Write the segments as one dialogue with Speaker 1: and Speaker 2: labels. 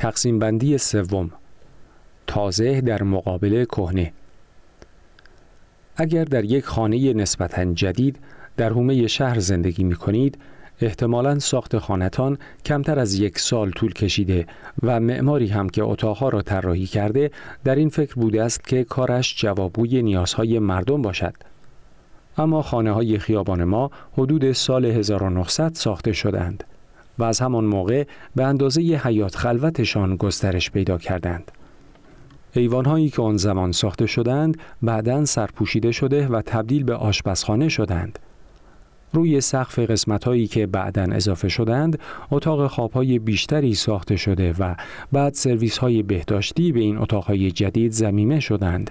Speaker 1: تقسیم بندی سوم. تازه در مقابل کهنه. اگر در یک خانه نسبتا جدید در حومه شهر زندگی می کنید احتمالا ساخت خانتان کمتر از یک سال طول کشیده و معماری هم که اتاقها را طراحی کرده در این فکر بوده است که کارش جوابوی نیازهای مردم باشد. اما خانه های خیابان ما حدود سال 1900 ساخته شدند و از همان موقع به اندازه حیات خلوتشان گسترش پیدا کردند. هایی که آن زمان ساخته شدند بعدا سرپوشیده شده و تبدیل به آشپزخانه شدند. روی سقف قسمت هایی که بعدا اضافه شدند اتاق خواب های بیشتری ساخته شده و بعد سرویس های بهداشتی به این اتاق های جدید زمینه شدند.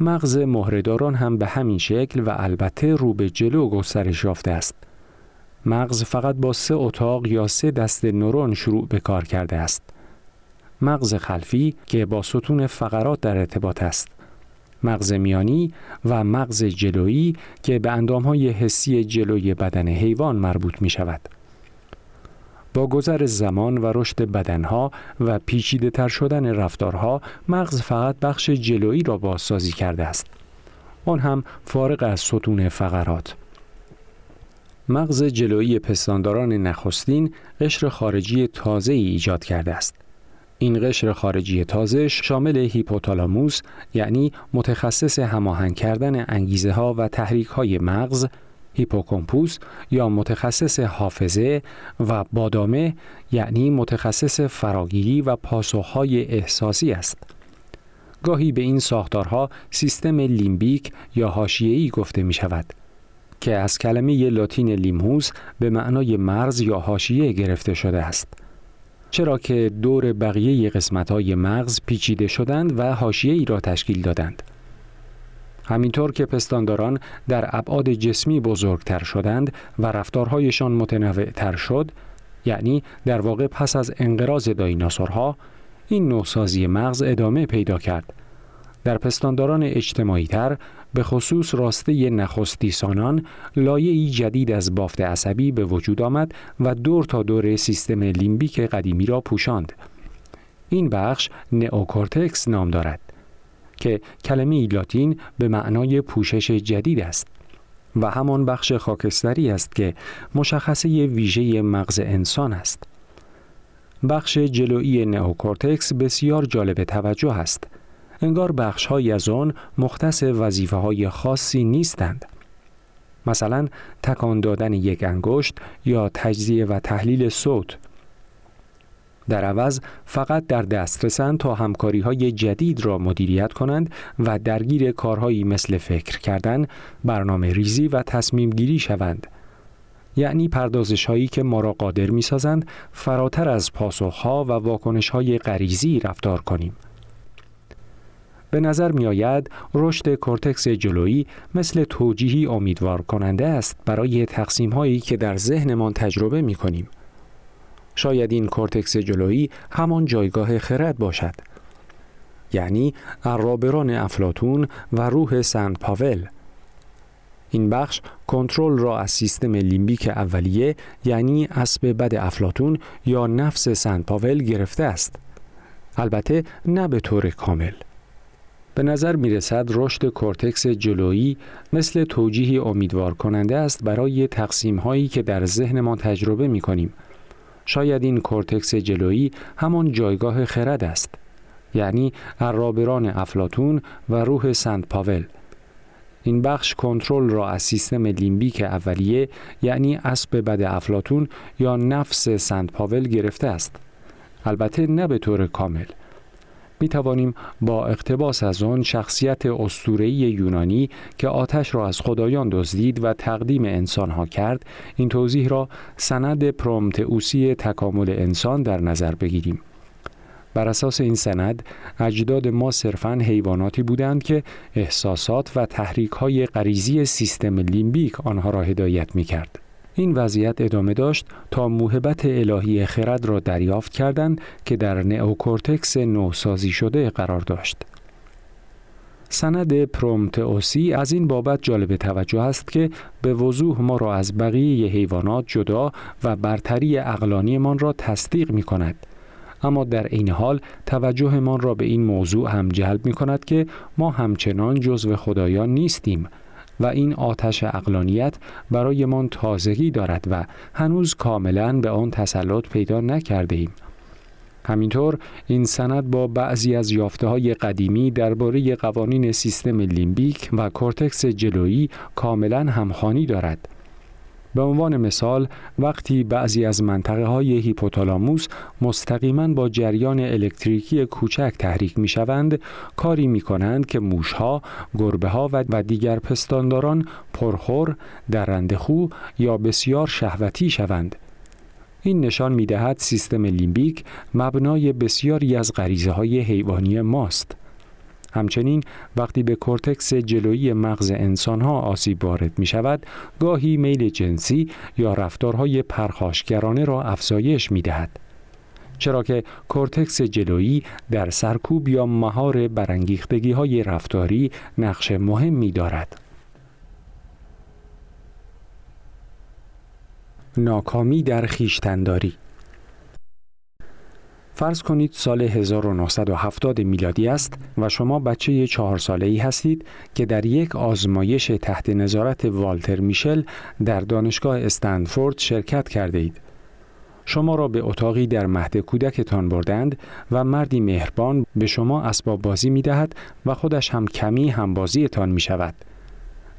Speaker 1: مغز مهرهداران هم به همین شکل و البته رو به جلو گسترش یافته است. مغز فقط با سه اتاق یا سه دست نورون شروع به کار کرده است. مغز خلفی که با ستون فقرات در ارتباط است. مغز میانی و مغز جلویی که به اندامهای حسی جلوی بدن حیوان مربوط می شود. با گذر زمان و رشد بدنها و پیچیده تر شدن رفتارها مغز فقط بخش جلویی را بازسازی کرده است. آن هم فارغ از ستون فقرات. مغز جلویی پستانداران نخستین قشر خارجی تازه ای ایجاد کرده است. این قشر خارجی تازه شامل هیپوتالاموس یعنی متخصص هماهنگ کردن انگیزه ها و تحریک های مغز هیپوکمپوس یا متخصص حافظه و بادامه یعنی متخصص فراگیری و پاسخهای احساسی است. گاهی به این ساختارها سیستم لیمبیک یا حاشیه‌ای گفته می شود که از کلمه لاتین لیموس به معنای مرز یا حاشیه گرفته شده است. چرا که دور بقیه قسمت‌های مغز پیچیده شدند و حاشیه‌ای را تشکیل دادند. همینطور که پستانداران در ابعاد جسمی بزرگتر شدند و رفتارهایشان متنوعتر شد یعنی در واقع پس از انقراض دایناسورها این نوسازی مغز ادامه پیدا کرد در پستانداران اجتماعی تر به خصوص راسته نخستی سانان لایه‌ای جدید از بافت عصبی به وجود آمد و دور تا دور سیستم لیمبیک قدیمی را پوشاند. این بخش نئوکورتکس نام دارد. که کلمه لاتین به معنای پوشش جدید است و همان بخش خاکستری است که مشخصه ویژه مغز انسان است. بخش جلویی نئوکورتکس بسیار جالب توجه است. انگار بخش از آن مختص وظیفه های خاصی نیستند. مثلا تکان دادن یک انگشت یا تجزیه و تحلیل صوت در عوض فقط در دسترسند تا همکاری های جدید را مدیریت کنند و درگیر کارهایی مثل فکر کردن، برنامه ریزی و تصمیم گیری شوند. یعنی پردازش هایی که ما را قادر می سازند فراتر از پاسخها و واکنش های غریزی رفتار کنیم. به نظر می آید رشد کورتکس جلویی مثل توجیهی امیدوار کننده است برای تقسیم هایی که در ذهنمان تجربه می کنیم. شاید این کورتکس جلویی همان جایگاه خرد باشد. یعنی ارابه‌ران افلاطون و روح سنت پاول. این بخش کنترل را از سیستم لیمبیک اولیه یعنی اسب بد افلاطون یا نفس سنت پاول گرفته است. البته نه به طور کامل. به نظر می رسد رشد کورتکس جلویی مثل توجیهی امیدوار کننده است برای تقسیم هایی که در ذهن ما تجربه می کنیم شاید این کورتکس جلویی همان جایگاه خرد است یعنی ارابه‌ران افلاطون و روح سنت پاول. این بخش کنترل را از سیستم لیمبیک اولیه یعنی اسب بد افلاتون یا نفس سنت پاول گرفته است. البته نه به طور کامل. می توانیم با اقتباس از آن شخصیت اسطوره‌ای یونانی که آتش را از خدایان دزدید و تقدیم انسانها کرد این توضیح را سند پرومتئوسی تکامل انسان در نظر بگیریم بر اساس این سند اجداد ما صرفا حیواناتی بودند که احساسات و تحریک های غریزی سیستم لیمبیک آنها را هدایت می کرد. این وضعیت ادامه داشت تا موهبت الهی خرد را دریافت کردند که در نئوکورتکس نوسازی شده قرار داشت. سند پرومتئوسی از این بابت جالب توجه است که به وضوح ما را از بقیه حیوانات جدا و برتری عقلانیمان را تصدیق می کند اما در این حال توجهمان را به این موضوع هم جلب می کند که ما همچنان جزو خدایان نیستیم و این آتش عقلانیت برایمان تازگی دارد و هنوز کاملا به آن تسلط پیدا نکرده ایم. همینطور این سند با بعضی از یافته های قدیمی درباره قوانین سیستم لیمبیک و کورتکس جلویی کاملا همخوانی دارد. به عنوان مثال وقتی بعضی از منطقه های هیپوتالاموس مستقیما با جریان الکتریکی کوچک تحریک می شوند کاری می کنند که موشها، گربه ها و دیگر پستانداران پرخور، درنده‌خو یا بسیار شهوتی شوند. این نشان می دهد سیستم لیمبیک مبنای بسیاری از غریزه های حیوانی ماست. همچنین وقتی به کورتکس جلویی مغز انسانها آسیب وارد می شود، گاهی میل جنسی یا رفتارهای پرخاشگرانه را افزایش می دهد. چرا که کورتکس جلویی در سرکوب یا مهار برانگیختگی های رفتاری نقش مهمی دارد. ناکامی در خیشتنداری فرض کنید سال 1970 میلادی است و شما بچه چهار ساله ای هستید که در یک آزمایش تحت نظارت والتر میشل در دانشگاه استنفورد شرکت کرده اید. شما را به اتاقی در مهد کودکتان بردند و مردی مهربان به شما اسباب بازی می دهد و خودش هم کمی همبازیتان می شود.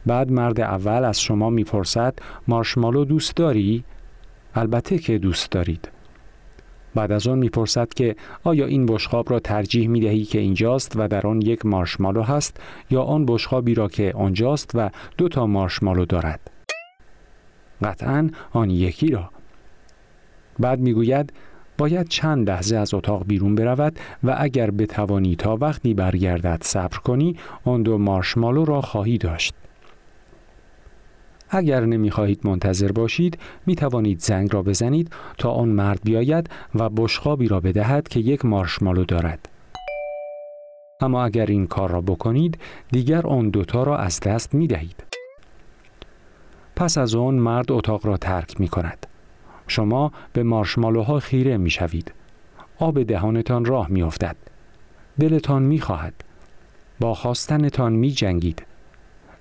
Speaker 1: بعد مرد اول از شما می‌پرسد مارشمالو دوست داری؟ البته که دوست دارید. بعد از آن می‌پرسد که آیا این بشخاب را ترجیح می دهی که اینجاست و در آن یک مارشمالو هست یا آن بشخابی را که آنجاست و دو تا مارشمالو دارد؟ قطعا آن یکی را. بعد می‌گوید باید چند لحظه از اتاق بیرون برود و اگر بتوانی تا وقتی برگردد صبر کنی آن دو مارشمالو را خواهی داشت. اگر نمی‌خواهید منتظر باشید می توانید زنگ را بزنید تا آن مرد بیاید و بشخابی را بدهد که یک مارشمالو دارد. اما اگر این کار را بکنید دیگر آن دوتا را از دست می دهید. پس از آن مرد اتاق را ترک می کند. شما به مارشمالوها خیره می شوید. آب دهانتان راه می افتد. دلتان می خواهد. با خواستنتان می جنگید.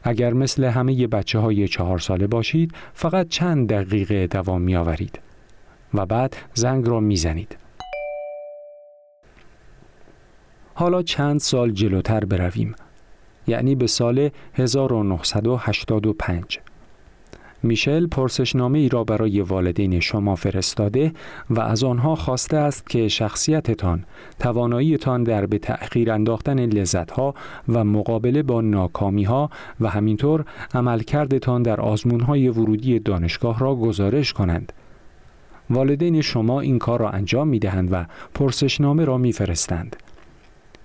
Speaker 1: اگر مثل همه بچه های چهار ساله باشید فقط چند دقیقه دوام می آورید و بعد زنگ را می زنید. حالا چند سال جلوتر برویم یعنی به سال 1985 میشل پرسشنامه ای را برای والدین شما فرستاده و از آنها خواسته است که شخصیتتان، تواناییتان در به تأخیر انداختن لذتها و مقابله با ناکامی ها و همینطور عملکردتان در های ورودی دانشگاه را گزارش کنند. والدین شما این کار را انجام می دهند و پرسشنامه را می فرستند.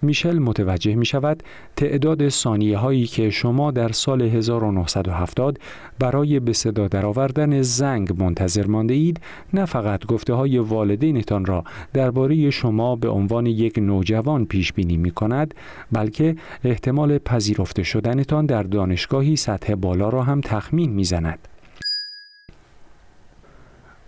Speaker 1: میشل متوجه می شود تعداد ثانیه هایی که شما در سال 1970 برای به صدا درآوردن زنگ منتظر مانده اید نه فقط گفته های والدینتان را درباره شما به عنوان یک نوجوان پیش بینی می کند بلکه احتمال پذیرفته شدنتان در دانشگاهی سطح بالا را هم تخمین می زند.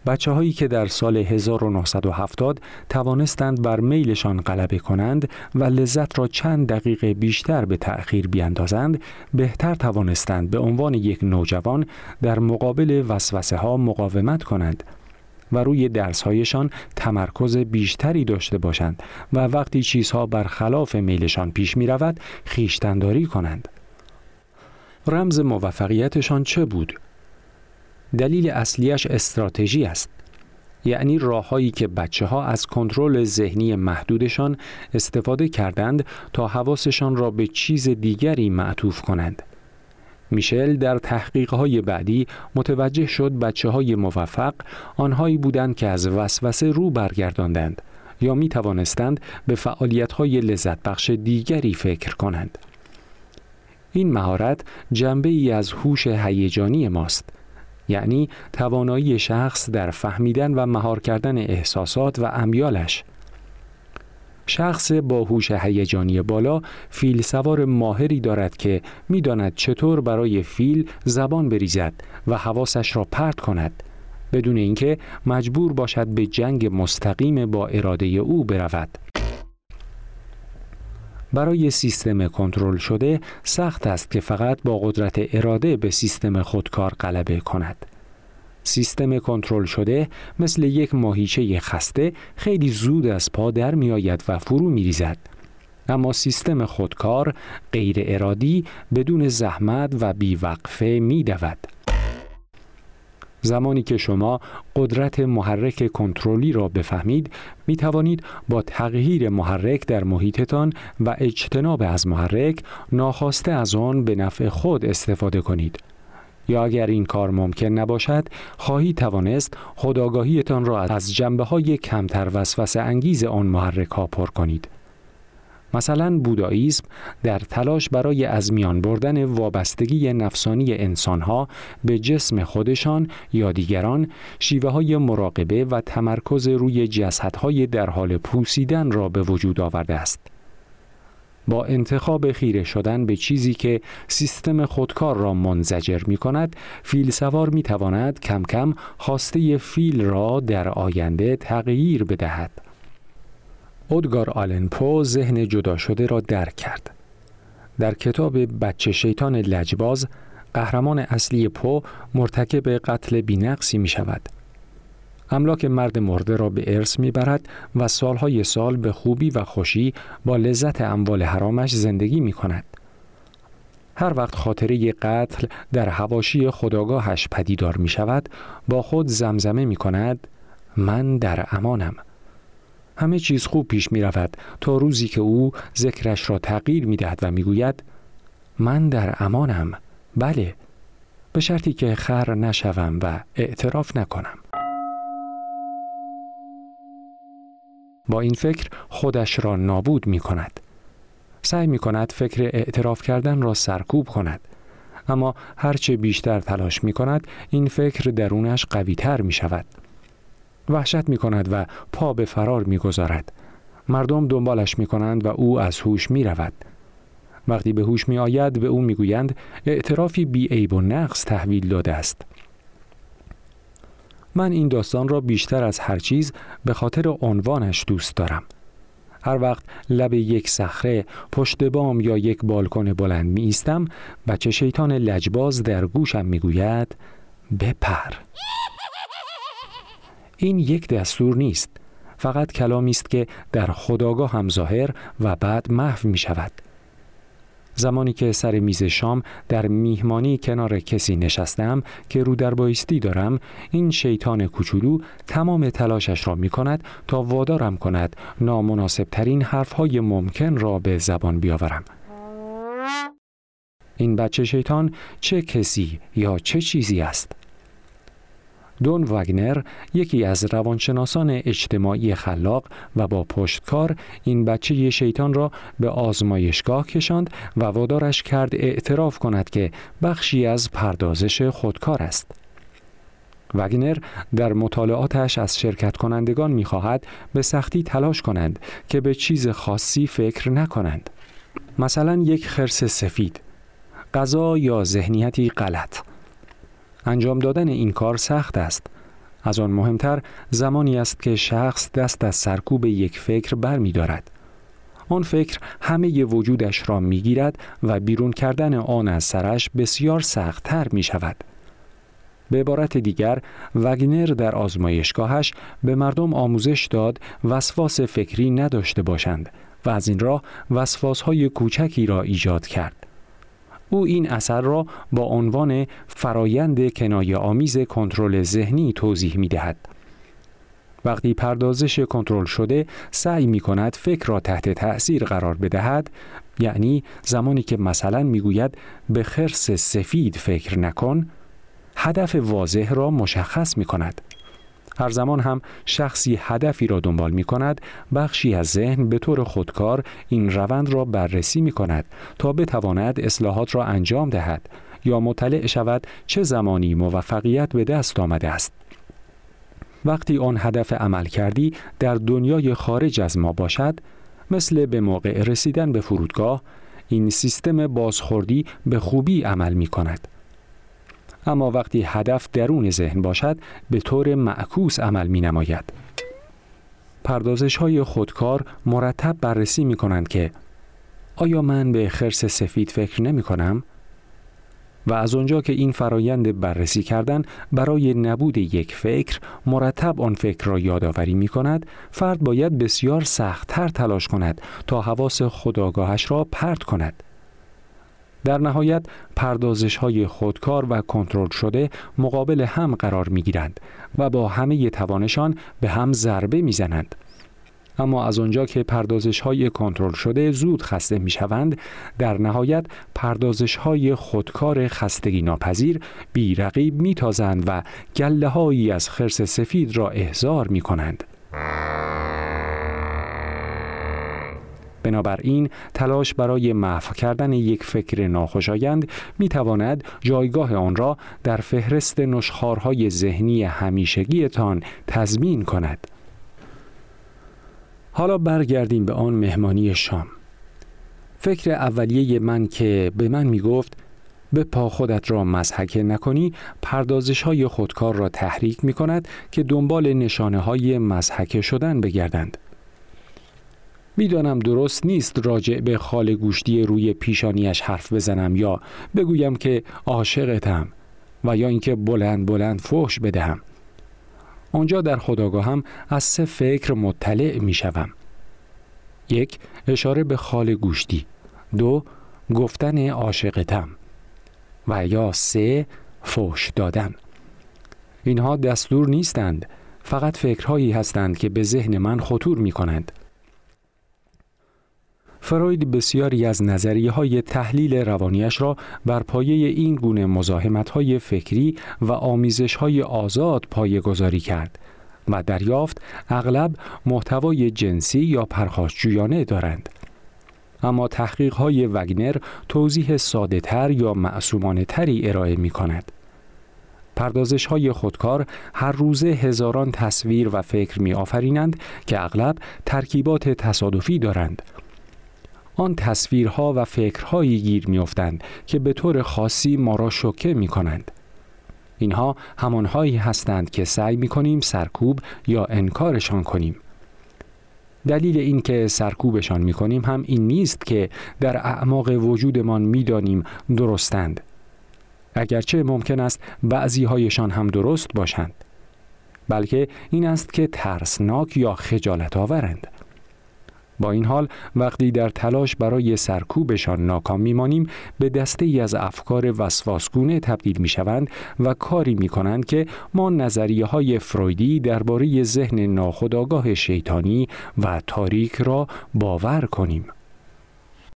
Speaker 1: بچه هایی که در سال 1970 توانستند بر میلشان غلبه کنند و لذت را چند دقیقه بیشتر به تأخیر بیاندازند بهتر توانستند به عنوان یک نوجوان در مقابل وسوسه ها مقاومت کنند و روی درسهایشان تمرکز بیشتری داشته باشند و وقتی چیزها برخلاف میلشان پیش می رود خیشتنداری کنند. رمز موفقیتشان چه بود؟ دلیل اصلیش استراتژی است یعنی راههایی که بچه ها از کنترل ذهنی محدودشان استفاده کردند تا حواسشان را به چیز دیگری معطوف کنند. میشل در تحقیقهای بعدی متوجه شد بچه های موفق آنهایی بودند که از وسوسه رو برگرداندند یا می توانستند به فعالیت های لذت بخش دیگری فکر کنند. این مهارت جنبه ای از هوش هیجانی ماست یعنی توانایی شخص در فهمیدن و مهار کردن احساسات و امیالش. شخص با هوش هیجانی بالا فیل سوار ماهری دارد که می‌داند چطور برای فیل زبان بریزد و حواسش را پرت کند. بدون اینکه مجبور باشد به جنگ مستقیم با اراده او برود. برای سیستم کنترل شده سخت است که فقط با قدرت اراده به سیستم خودکار غلبه کند. سیستم کنترل شده مثل یک ماهیچه خسته خیلی زود از پا در می آید و فرو می ریزد. اما سیستم خودکار غیر ارادی بدون زحمت و بیوقفه می دود. زمانی که شما قدرت محرک کنترلی را بفهمید می توانید با تغییر محرک در محیطتان و اجتناب از محرک ناخواسته از آن به نفع خود استفاده کنید. یا اگر این کار ممکن نباشد خواهی توانست خداگاهیتان را از جنبه های کمتر وسوسه انگیز آن محرک ها پر کنید. مثلا بوداییسم در تلاش برای از میان بردن وابستگی نفسانی انسانها به جسم خودشان یا دیگران شیوه های مراقبه و تمرکز روی جسدهای در حال پوسیدن را به وجود آورده است. با انتخاب خیره شدن به چیزی که سیستم خودکار را منزجر می کند، فیل سوار می تواند کم کم خواسته فیل را در آینده تغییر بدهد. اودگار آلن پو ذهن جدا شده را درک کرد. در کتاب بچه شیطان لجباز قهرمان اصلی پو مرتکب قتل بینقصی می شود. املاک مرد مرده را به ارث می برد و سالهای سال به خوبی و خوشی با لذت اموال حرامش زندگی می کند. هر وقت خاطره قتل در هواشی خداگاهش پدیدار می شود با خود زمزمه می کند من در امانم همه چیز خوب پیش می رود تا روزی که او ذکرش را تغییر می دهد و می گوید من در امانم. بله به شرطی که خر نشوم و اعتراف نکنم. با این فکر خودش را نابود می کند. سعی می کند فکر اعتراف کردن را سرکوب کند. اما هرچه بیشتر تلاش می کند این فکر درونش قوی تر می شود. وحشت می کند و پا به فرار می گذارد. مردم دنبالش می کنند و او از هوش می رود. وقتی به هوش می آید به او می گویند اعترافی بی عیب و نقص تحویل داده است. من این داستان را بیشتر از هر چیز به خاطر عنوانش دوست دارم. هر وقت لب یک صخره، پشت بام یا یک بالکن بلند می ایستم، بچه شیطان لجباز در گوشم می گوید بپر. این یک دستور نیست. فقط کلامی است که در خداگاه هم ظاهر و بعد محو می شود. زمانی که سر میز شام در میهمانی کنار کسی نشستم که رو در بایستی دارم این شیطان کوچولو تمام تلاشش را می کند تا وادارم کند نامناسب ترین حرف های ممکن را به زبان بیاورم. این بچه شیطان چه کسی یا چه چیزی است؟ دون واگنر یکی از روانشناسان اجتماعی خلاق و با پشتکار این بچه شیطان را به آزمایشگاه کشاند و وادارش کرد اعتراف کند که بخشی از پردازش خودکار است. وگنر در مطالعاتش از شرکت کنندگان می‌خواهد به سختی تلاش کنند که به چیز خاصی فکر نکنند. مثلا یک خرس سفید، غذا یا ذهنیتی غلط انجام دادن این کار سخت است. از آن مهمتر زمانی است که شخص دست از سرکوب یک فکر بر می دارد. آن فکر همه وجودش را می گیرد و بیرون کردن آن از سرش بسیار سختتر می شود. به عبارت دیگر وگنر در آزمایشگاهش به مردم آموزش داد وسواس فکری نداشته باشند و از این راه وسواس های کوچکی را ایجاد کرد. او این اثر را با عنوان فرایند کنایه آمیز کنترل ذهنی توضیح می دهد. وقتی پردازش کنترل شده سعی می کند فکر را تحت تأثیر قرار بدهد یعنی زمانی که مثلا می گوید به خرس سفید فکر نکن هدف واضح را مشخص می کند هر زمان هم شخصی هدفی را دنبال می کند بخشی از ذهن به طور خودکار این روند را بررسی می کند تا بتواند اصلاحات را انجام دهد یا مطلع شود چه زمانی موفقیت به دست آمده است. وقتی آن هدف عمل کردی در دنیای خارج از ما باشد مثل به موقع رسیدن به فرودگاه این سیستم بازخوردی به خوبی عمل می کند اما وقتی هدف درون ذهن باشد به طور معکوس عمل می نماید. پردازش های خودکار مرتب بررسی می کنند که آیا من به خرس سفید فکر نمی کنم؟ و از آنجا که این فرایند بررسی کردن برای نبود یک فکر مرتب آن فکر را یادآوری می کند فرد باید بسیار سختتر تلاش کند تا حواس خداگاهش را پرت کند در نهایت پردازش های خودکار و کنترل شده مقابل هم قرار می گیرند و با همه توانشان به هم ضربه می زنند. اما از آنجا که پردازش های کنترل شده زود خسته می شوند در نهایت پردازش های خودکار خستگی ناپذیر بی رقیب می تازند و گله هایی از خرس سفید را احضار می کنند. بنابراین تلاش برای محو کردن یک فکر ناخوشایند می تواند جایگاه آن را در فهرست نشخارهای ذهنی همیشگیتان تضمین کند. حالا برگردیم به آن مهمانی شام. فکر اولیه من که به من می گفت به پا خودت را مزحکه نکنی پردازش های خودکار را تحریک می کند که دنبال نشانه های مزحکه شدن بگردند. می‌دانم درست نیست راجع به خال گوشتی روی پیشانیش حرف بزنم یا بگویم که عاشقتم و یا اینکه بلند بلند فحش بدهم. آنجا در خداگاهم از سه فکر مطلع می شوم. یک اشاره به خال گوشتی. دو گفتن عاشقتم. و یا سه فوش دادن. اینها دستور نیستند فقط فکرهایی هستند که به ذهن من خطور می کنند فروید بسیاری از نظریه های تحلیل روانیش را بر پایه این گونه مزاحمت های فکری و آمیزش های آزاد پایه گذاری کرد و دریافت اغلب محتوای جنسی یا پرخاشجویانه دارند. اما تحقیق های وگنر توضیح ساده تر یا معصومانه تری ارائه می کند. پردازش های خودکار هر روزه هزاران تصویر و فکر می آفرینند که اغلب ترکیبات تصادفی دارند آن تصویرها و فکرهایی گیر میافتند که به طور خاصی ما را شوکه می کنند. اینها همانهایی هستند که سعی می کنیم سرکوب یا انکارشان کنیم. دلیل اینکه سرکوبشان می کنیم هم این نیست که در اعماق وجودمان می دانیم درستند. اگرچه ممکن است بعضی هایشان هم درست باشند. بلکه این است که ترسناک یا خجالت آورند. با این حال وقتی در تلاش برای سرکوبشان ناکام میمانیم به دسته ای از افکار وسواسگونه تبدیل می شوند و کاری می کنند که ما نظریه های فرویدی درباره ذهن ناخودآگاه شیطانی و تاریک را باور کنیم.